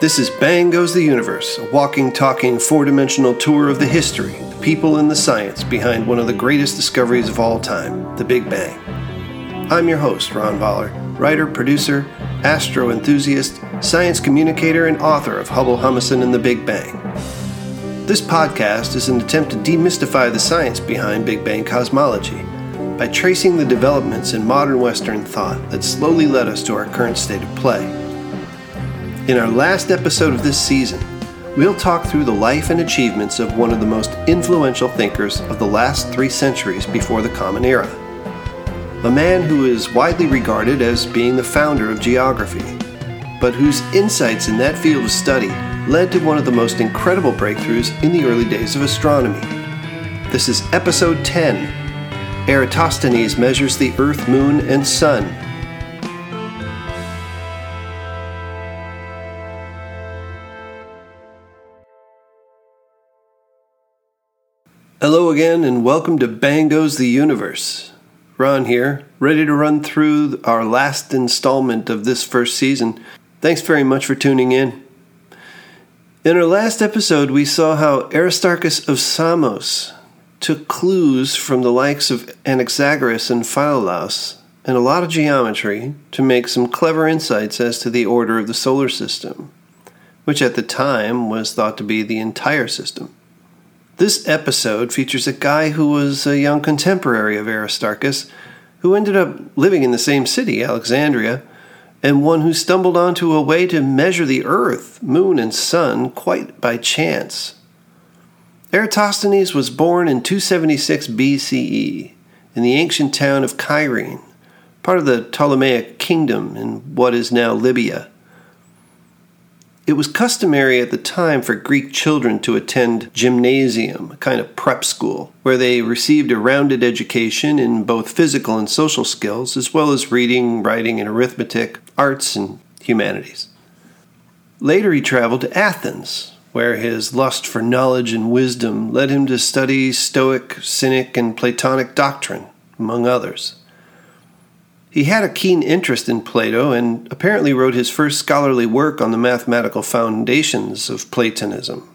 This is Bang Goes the Universe, a walking, talking, four dimensional tour of the history, the people, and the science behind one of the greatest discoveries of all time, the Big Bang. I'm your host, Ron Voller, writer, producer, astro enthusiast, science communicator, and author of Hubble Humason and the Big Bang. This podcast is an attempt to demystify the science behind Big Bang cosmology by tracing the developments in modern Western thought that slowly led us to our current state of play. In our last episode of this season, we'll talk through the life and achievements of one of the most influential thinkers of the last three centuries before the Common Era. A man who is widely regarded as being the founder of geography, but whose insights in that field of study led to one of the most incredible breakthroughs in the early days of astronomy. This is episode 10 Eratosthenes measures the Earth, Moon, and Sun Hello again, and welcome to Bang Goes the Universe. Ron here, ready to run through our last installment of this first season. Thanks very much for tuning in. In our last episode, we saw how Aristarchus of Samos took clues from the likes of Anaxagoras and Philolaus and a lot of geometry to make some clever insights as to the order of the solar system, which at the time was thought to be the entire system. This episode features a guy who was a young contemporary of Aristarchus, who ended up living in the same city, Alexandria, and one who stumbled onto a way to measure the earth, moon, and sun quite by chance. Eratosthenes was born in 276 BCE in the ancient town of Cyrene, part of the Ptolemaic kingdom in what is now Libya. It was customary at the time for Greek children to attend gymnasium, a kind of prep school, where they received a rounded education in both physical and social skills, as well as reading, writing, and arithmetic, arts, and humanities. Later, he traveled to Athens, where his lust for knowledge and wisdom led him to study Stoic, Cynic, and Platonic doctrine, among others. He had a keen interest in Plato and apparently wrote his first scholarly work on the mathematical foundations of Platonism.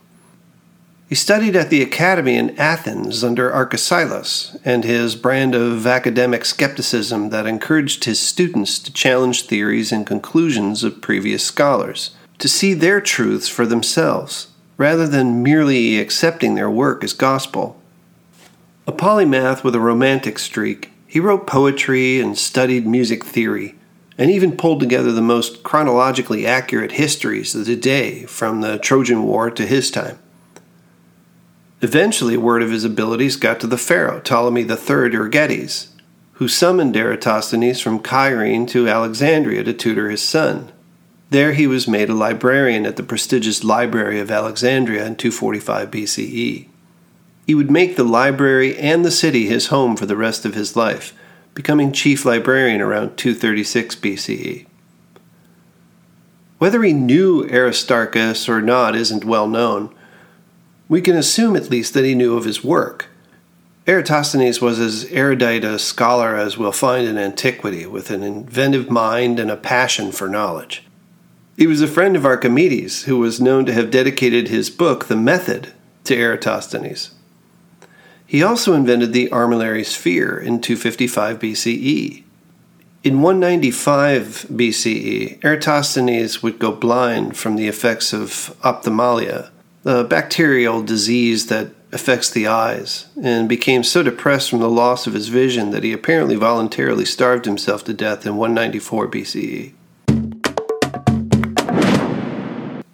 He studied at the academy in Athens under Arcesilaus and his brand of academic skepticism that encouraged his students to challenge theories and conclusions of previous scholars, to see their truths for themselves, rather than merely accepting their work as gospel. A polymath with a romantic streak, he wrote poetry and studied music theory, and even pulled together the most chronologically accurate histories of the day from the Trojan War to his time. Eventually, word of his abilities got to the pharaoh, Ptolemy III Euergetes, who summoned Eratosthenes from Cyrene to Alexandria to tutor his son. There he was made a librarian at the prestigious Library of Alexandria in 245 BCE. He would make the library and the city his home for the rest of his life, becoming chief librarian around 236 BCE. Whether he knew Aristarchus or not isn't well known. We can assume at least that he knew of his work. Eratosthenes was as erudite a scholar as we'll find in antiquity, with an inventive mind and a passion for knowledge. He was a friend of Archimedes, who was known to have dedicated his book, The Method, to Eratosthenes. He also invented the armillary sphere in 255 BCE. In 195 BCE, Eratosthenes would go blind from the effects of ophthalmia, a bacterial disease that affects the eyes, and became so depressed from the loss of his vision that he apparently voluntarily starved himself to death in 194 BCE.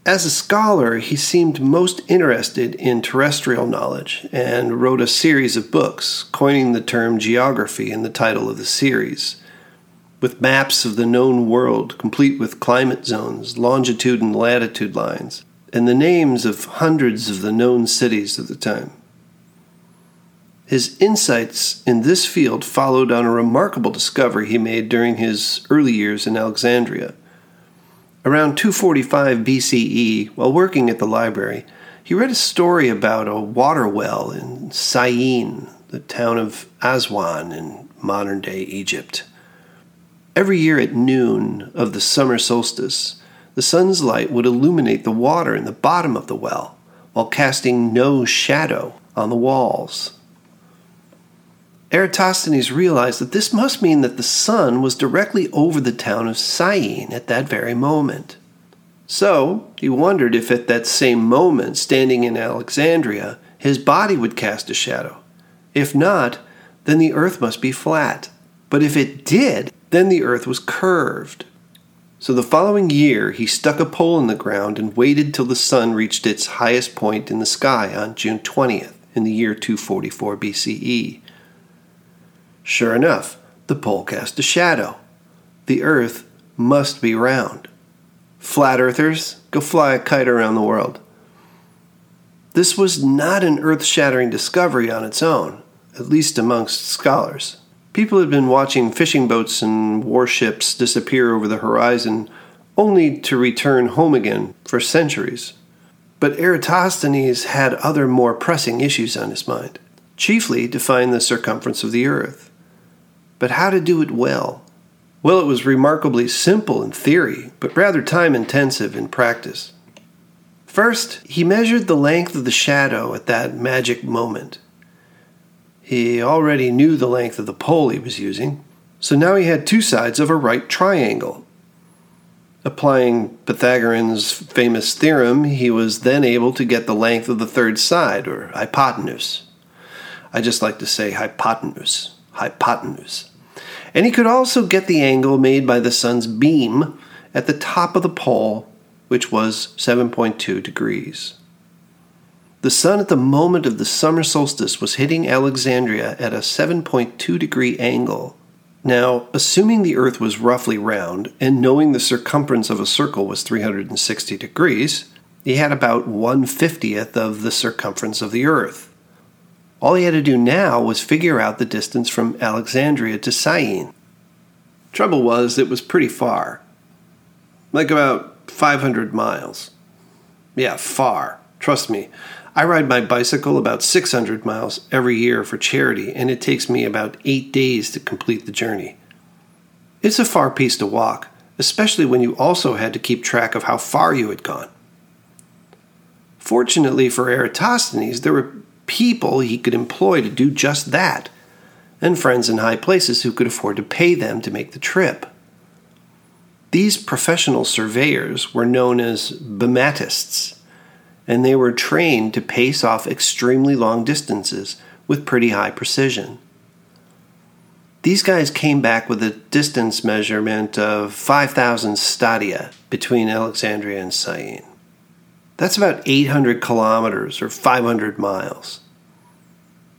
As a scholar, he seemed most interested in terrestrial knowledge and wrote a series of books, coining the term geography in the title of the series. With maps of the known world, complete with climate zones, longitude and latitude lines, and the names of hundreds of the known cities of the time. His insights in this field followed on a remarkable discovery he made during his early years in Alexandria. Around 245 BCE, while working at the library, he read a story about a water well in Syene, the town of Aswan in modern day Egypt. Every year at noon of the summer solstice, the sun's light would illuminate the water in the bottom of the well while casting no shadow on the walls. Eratosthenes realized that this must mean that the sun was directly over the town of Syene at that very moment. So, he wondered if at that same moment, standing in Alexandria, his body would cast a shadow. If not, then the earth must be flat. But if it did, then the earth was curved. So the following year, he stuck a pole in the ground and waited till the sun reached its highest point in the sky on June 20th in the year 244 BCE. Sure enough, the pole cast a shadow. The earth must be round. Flat earthers, go fly a kite around the world. This was not an earth shattering discovery on its own, at least amongst scholars. People had been watching fishing boats and warships disappear over the horizon only to return home again for centuries. But Eratosthenes had other more pressing issues on his mind, chiefly to find the circumference of the earth. But how to do it well? Well, it was remarkably simple in theory, but rather time intensive in practice. First, he measured the length of the shadow at that magic moment. He already knew the length of the pole he was using, so now he had two sides of a right triangle. Applying Pythagorean's famous theorem, he was then able to get the length of the third side, or hypotenuse. I just like to say hypotenuse. Hypotenuse and he could also get the angle made by the sun's beam at the top of the pole, which was 7.2 degrees. The sun at the moment of the summer solstice was hitting Alexandria at a 7.2 degree angle. Now, assuming the Earth was roughly round, and knowing the circumference of a circle was 360 degrees, he had about 150th of the circumference of the Earth. All he had to do now was figure out the distance from Alexandria to Syene. Trouble was, it was pretty far. Like about 500 miles. Yeah, far. Trust me. I ride my bicycle about 600 miles every year for charity, and it takes me about eight days to complete the journey. It's a far piece to walk, especially when you also had to keep track of how far you had gone. Fortunately for Eratosthenes, there were people he could employ to do just that, and friends in high places who could afford to pay them to make the trip. These professional surveyors were known as bematists, and they were trained to pace off extremely long distances with pretty high precision. These guys came back with a distance measurement of 5,000 stadia between Alexandria and Syene. That's about 800 kilometers or 500 miles.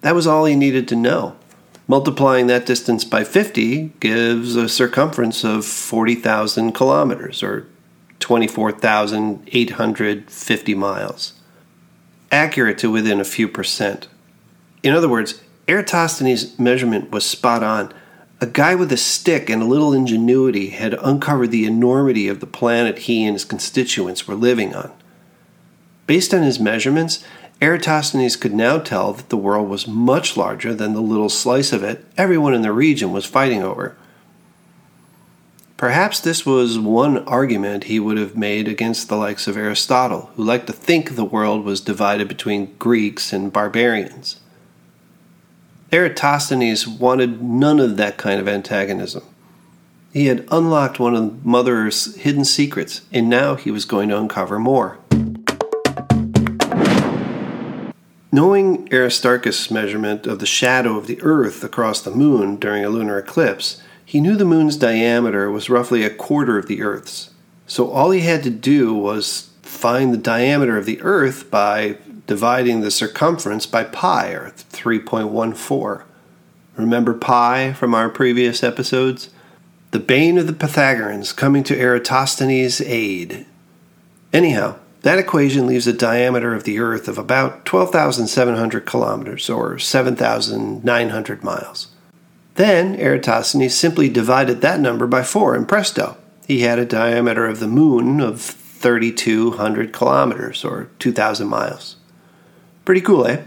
That was all he needed to know. Multiplying that distance by 50 gives a circumference of 40,000 kilometers or 24,850 miles. Accurate to within a few percent. In other words, Eratosthenes' measurement was spot on. A guy with a stick and a little ingenuity had uncovered the enormity of the planet he and his constituents were living on. Based on his measurements, Eratosthenes could now tell that the world was much larger than the little slice of it everyone in the region was fighting over. Perhaps this was one argument he would have made against the likes of Aristotle, who liked to think the world was divided between Greeks and barbarians. Eratosthenes wanted none of that kind of antagonism. He had unlocked one of Mother Earth's hidden secrets, and now he was going to uncover more. Knowing Aristarchus' measurement of the shadow of the Earth across the moon during a lunar eclipse, he knew the moon's diameter was roughly a quarter of the Earth's. So all he had to do was find the diameter of the Earth by dividing the circumference by pi, or 3.14. Remember pi from our previous episodes? The bane of the Pythagoreans coming to Eratosthenes' aid. Anyhow, that equation leaves a diameter of the Earth of about 12,700 kilometers, or 7,900 miles. Then Eratosthenes simply divided that number by 4, and presto, he had a diameter of the Moon of 3,200 kilometers, or 2,000 miles. Pretty cool, eh?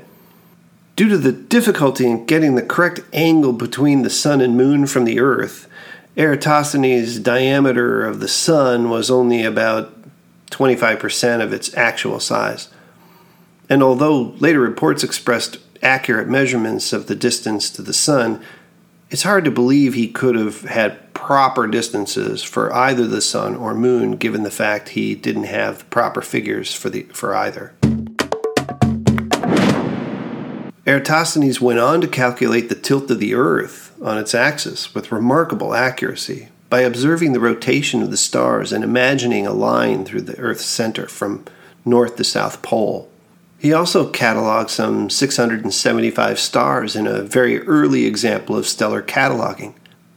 Due to the difficulty in getting the correct angle between the Sun and Moon from the Earth, Eratosthenes' diameter of the Sun was only about 25% of its actual size. And although later reports expressed accurate measurements of the distance to the Sun, it's hard to believe he could have had proper distances for either the Sun or Moon, given the fact he didn't have the proper figures for, the, for either. Eratosthenes went on to calculate the tilt of the Earth on its axis with remarkable accuracy by observing the rotation of the stars and imagining a line through the Earth's center from north to south pole. He also cataloged some 675 stars in a very early example of stellar cataloging.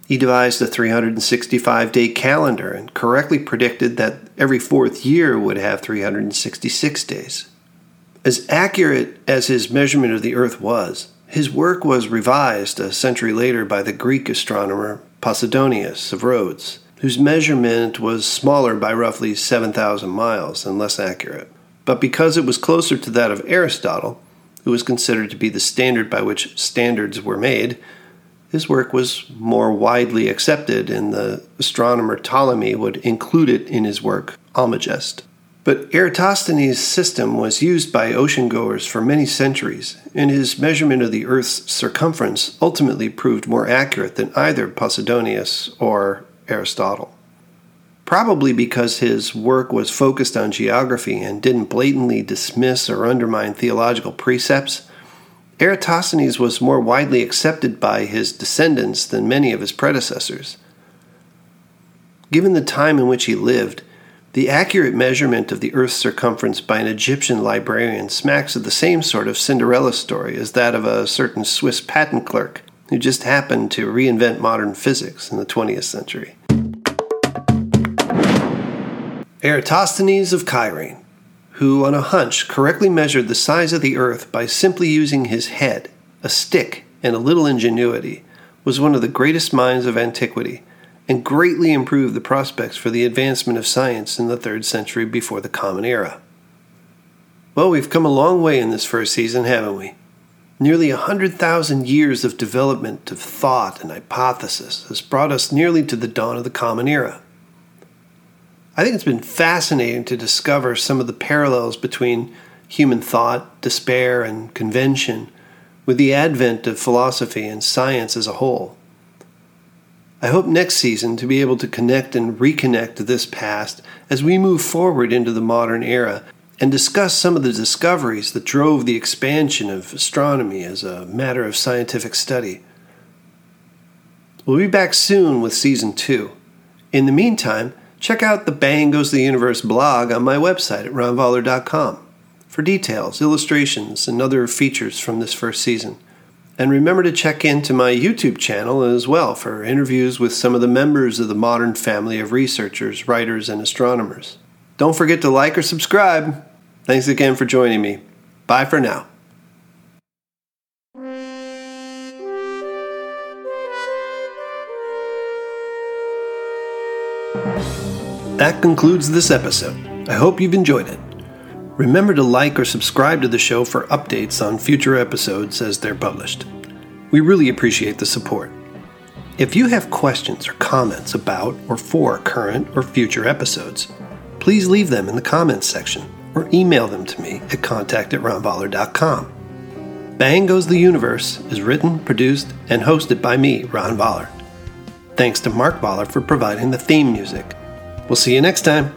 He devised a 365 day calendar and correctly predicted that every fourth year would have 366 days. As accurate as his measurement of the Earth was, his work was revised a century later by the Greek astronomer Posidonius of Rhodes, whose measurement was smaller by roughly 7,000 miles and less accurate. But because it was closer to that of Aristotle, who was considered to be the standard by which standards were made, his work was more widely accepted, and the astronomer Ptolemy would include it in his work Almagest. But Eratosthenes' system was used by oceangoers for many centuries, and his measurement of the Earth's circumference ultimately proved more accurate than either Posidonius or Aristotle. Probably because his work was focused on geography and didn't blatantly dismiss or undermine theological precepts, Eratosthenes was more widely accepted by his descendants than many of his predecessors. Given the time in which he lived, the accurate measurement of the Earth's circumference by an Egyptian librarian smacks of the same sort of Cinderella story as that of a certain Swiss patent clerk who just happened to reinvent modern physics in the 20th century. Eratosthenes of Cyrene, who on a hunch correctly measured the size of the Earth by simply using his head, a stick, and a little ingenuity, was one of the greatest minds of antiquity and greatly improved the prospects for the advancement of science in the third century before the Common Era. Well, we've come a long way in this first season, haven't we? Nearly a hundred thousand years of development of thought and hypothesis has brought us nearly to the dawn of the Common Era. I think it's been fascinating to discover some of the parallels between human thought, despair, and convention with the advent of philosophy and science as a whole. I hope next season to be able to connect and reconnect to this past as we move forward into the modern era and discuss some of the discoveries that drove the expansion of astronomy as a matter of scientific study. We'll be back soon with season two. In the meantime, check out the Bang Goes the Universe blog on my website at ronvoller.com for details, illustrations, and other features from this first season. And remember to check into my YouTube channel as well for interviews with some of the members of the modern family of researchers, writers, and astronomers. Don't forget to like or subscribe. Thanks again for joining me. Bye for now. That concludes this episode. I hope you've enjoyed it. Remember to like or subscribe to the show for updates on future episodes as they're published. We really appreciate the support. If you have questions or comments about or for current or future episodes, please leave them in the comments section or email them to me at contact at ronvoller.com. Bang Goes the Universe is written, produced, and hosted by me, Ron Voller. Thanks to Mark Voller for providing the theme music. We'll see you next time.